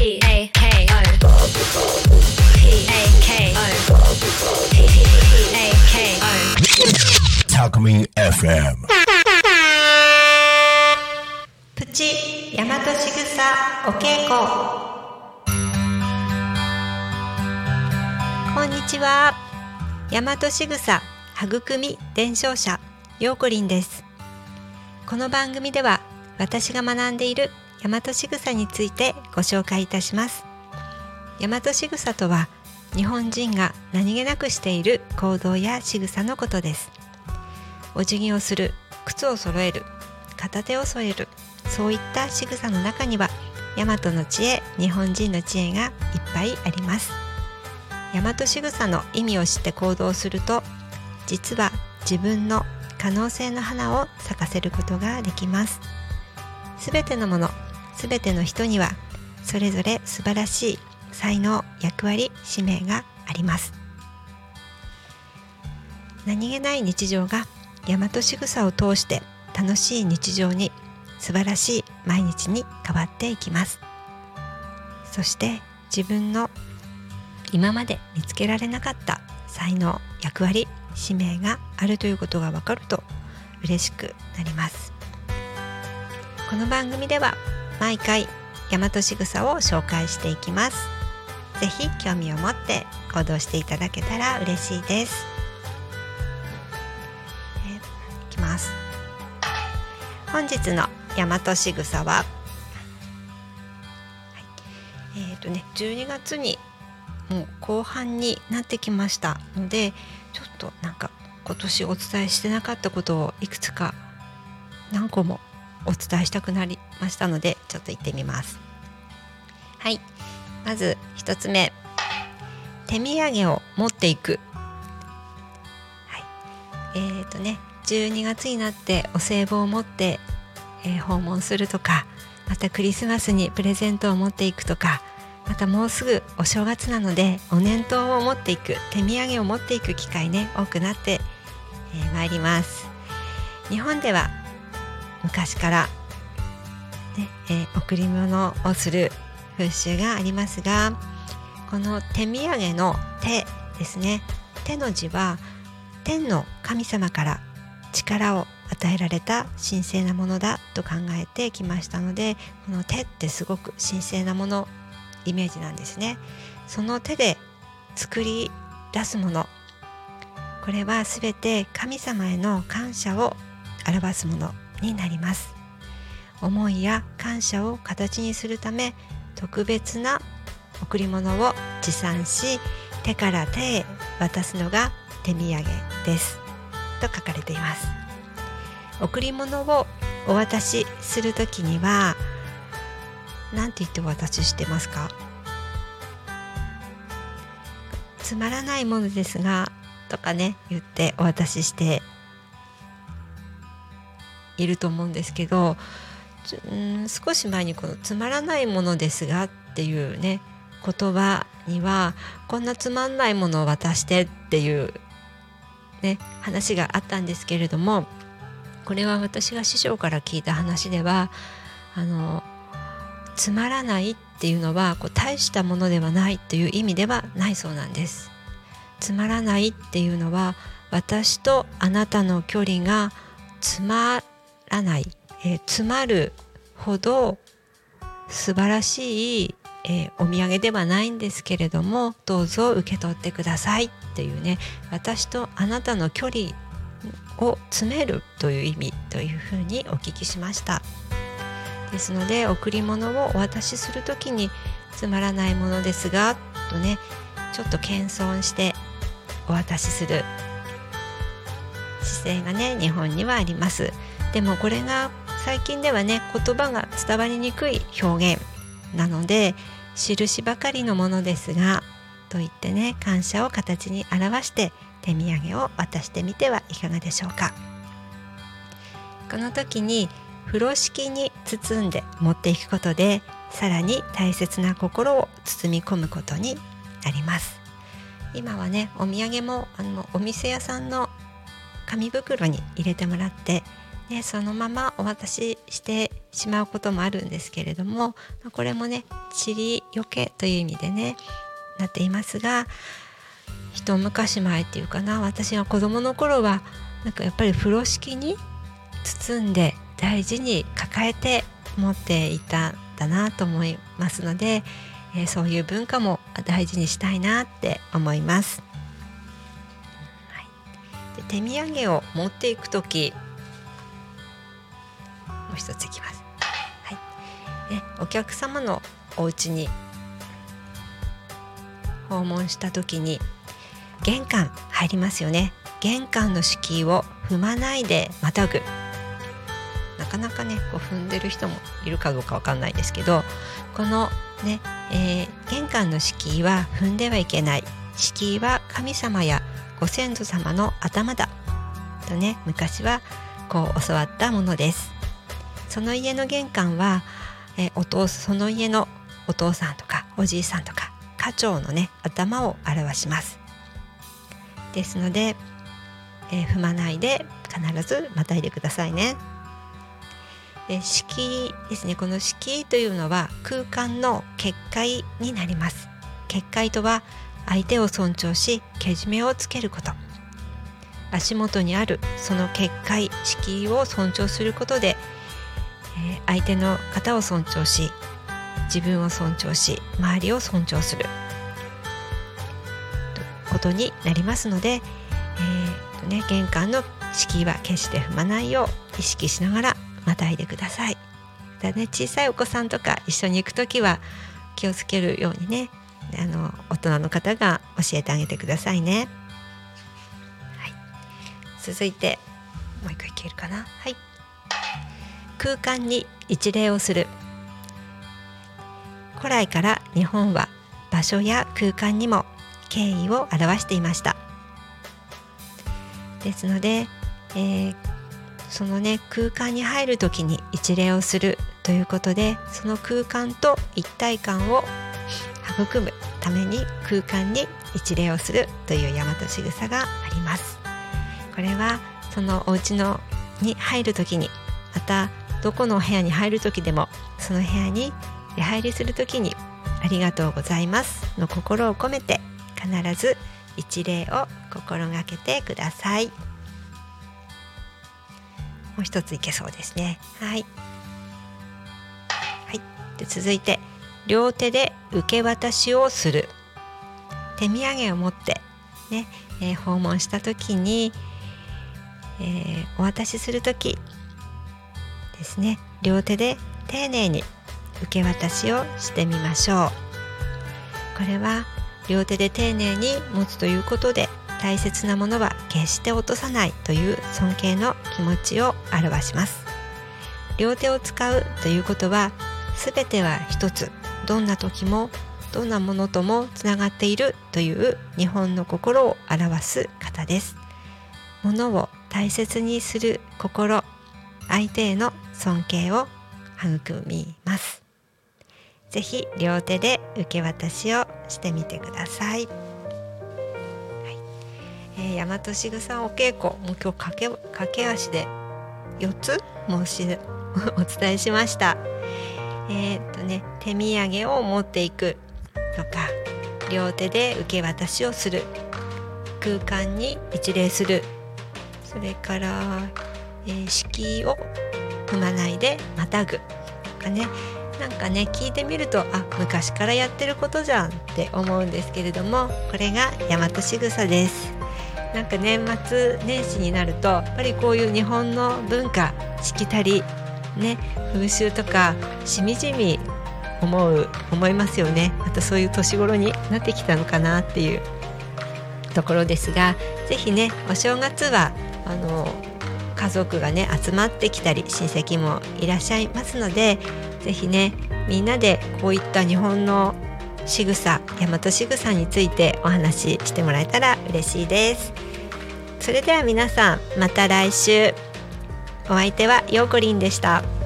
P A K O P A K O P A K O Talkme FM. プチ大和しぐさお稽古こんにちは大和しぐさ育み伝承者ようこりんですこの番組では私が学んでいる大和しぐさについてご紹介いたします。大和しぐさとは日本人が何気なくしている行動や仕草のことです。お辞儀をする靴を揃える片手を添えるそういった仕草の中には大和の知恵日本人の知恵がいっぱいあります。大和仕草の意味を知って行動すると実は自分の可能性の花を咲かせることができます。すべてのものすべての人にはそれぞれ素晴らしい才能役割使命があります。何気ない日常が大和仕草を通して楽しい日常に素晴らしい毎日に変わっていきます。そして自分の今まで見つけられなかった才能役割使命があるということが分かると嬉しくなります。この番組では毎回大和しぐさを紹介していきます。ぜひ興味を持って行動していただけたら嬉しいです。えーいきます。本日の大和しぐさは、はい、えっ、とね12月にもう後半になってきましたのでちょっとなんか今年お伝えしてなかったことをいくつか何個もお伝えしたくなりましたのでちょっと言ってみます。はい。まず一つ目。手土産を持っていく。はい。えー、とね12月になってお歳暮を持って、えー訪問するとかまたクリスマスにプレゼントを持っていくとかまたもうすぐお正月なのでお年頭を持っていく手土産を持っていく機会ね多くなってえーります。日本では昔から、ねえー贈り物をする風習がありますがこの手土産の手ですね。手の字は天の神様から力を与えられた神聖なものだと考えてきましたのでこの手ってすごく神聖なものイメージなんですね。その手で作り出すもの。これはすべて神様への感謝を表すもの。になります。思いや感謝を形にするため特別な贈り物を持参し手から手へ渡すのが手土産です。と書かれています。贈り物をお渡しするときには何て言ってお渡ししてますか？つまらないものですがとかね言ってお渡ししていると思うんですけどうん少し前にこの「つまらないものですが」っていうね言葉にはこんなつまんないものを渡してっていうね話があったんですけれどもこれは私が師匠から聞いた話ではあのつまらないっていうのはこう大したものではないっていう意味ではないそうなんです。つまらないっていうのは私とあなたの距離がつまらない、えー詰まるほど素晴らしい、えーお土産ではないんですけれどもどうぞ受け取ってください。っていうね。私とあなたの距離を詰めるという意味というふうにお聞きしました。ですので贈り物をお渡しする時につまらないものですがとねちょっと謙遜してお渡しする。姿勢がね日本にはあります。でもこれが最近ではね言葉が伝わりにくい表現なので印ばかりのものですがと言ってね感謝を形に表して手土産を渡してみてはいかがでしょうか。この時に風呂敷に包んで持っていくことでさらに大切な心を包み込むことになります。今はねお土産もあのお店屋さんの紙袋に入れてもらって、ね、そのままお渡ししてしまうこともあるんですけれどもこれもね塵よけという意味でねなっていますが一昔前っていうかな私が子供の頃はなんかやっぱり風呂敷に包んで大事に抱えて持っていたんだなと思いますので、えー、そういう文化も大事にしたいなって思います。はい、で手土産を持っていく時一ついきます。はい、ね、お客様のお家に訪問した時に玄関入りますよね玄関の敷居を踏まないでまたぐなかなかねこう踏んでる人もいるかどうかわかんないですけどこのね、えー、玄関の敷居は踏んではいけない敷居は神様やご先祖様の頭だとね昔はこう教わったものですその家の玄関は、え、お父その家のお父さんとかおじいさんとか家長のね頭を表します。ですので、えー、踏まないで必ずまたいでくださいね。で敷居ですね。この敷居というのは空間の結界になります。結界とは相手を尊重しけじめをつけること。足元にあるその結界敷居を尊重することで、え、相手の方を尊重し自分を尊重し周りを尊重することになりますので、えーね、玄関の敷居は決して踏まないよう意識しながらまたいでください。だね、小さいお子さんとか一緒に行く時は気をつけるようにねあの大人の方が教えてあげてくださいね。はい、続いてもう一個いけるかな。はい、空間に一礼をする。古来から日本は場所や空間にも敬意を表していました。ですので、えー、そのね空間に入る時に一礼をするということでその空間と一体感を育むために空間に一礼をするという大和仕草があります。これはそのお家のに入る時にまたどこの部屋に入る時でもその部屋に出入りする時にありがとうございますの心を込めて必ず一礼を心がけてください。もう一ついけそうですね。はい。はい。で続いて両手で受け渡しをする。手土産を持ってね、えー、訪問した時に、えー、お渡しする時ですね。両手で丁寧に受け渡しをしてみましょう。これは両手で丁寧に持つということで大切なものは決して落とさないという尊敬の気持ちを表します。両手を使うということは全ては一つどんな時もどんなものともつながっているという日本の心を表す方です。物を大切にする心相手への尊敬を育みますぜひ両手で受け渡しをしてみてください。はいえー、大和しぐさお稽古もう今日駆け駆け足で4つ申し お伝えしました。えー、っとね手土産を持っていくとか両手で受け渡しをする空間に一礼するそれから、えー、敷居を踏まないでまたぐとかね。なんかね聞いてみるとあ昔からやってることじゃんって思うんですけれどもこれが大和しぐさです。なんか年末年始になるとやっぱりこういう日本の文化しきたりね風習とかしみじみ思う思いますよね。またそういう年頃になってきたのかなっていうところですが是非ねお正月はあの家族がね集まってきたり親戚もいらっしゃいますので是非ねみんなでこういった日本の仕草大和仕草についてお話ししてもらえたら嬉しいですそれでは皆さんまた来週お相手はようこりんでした。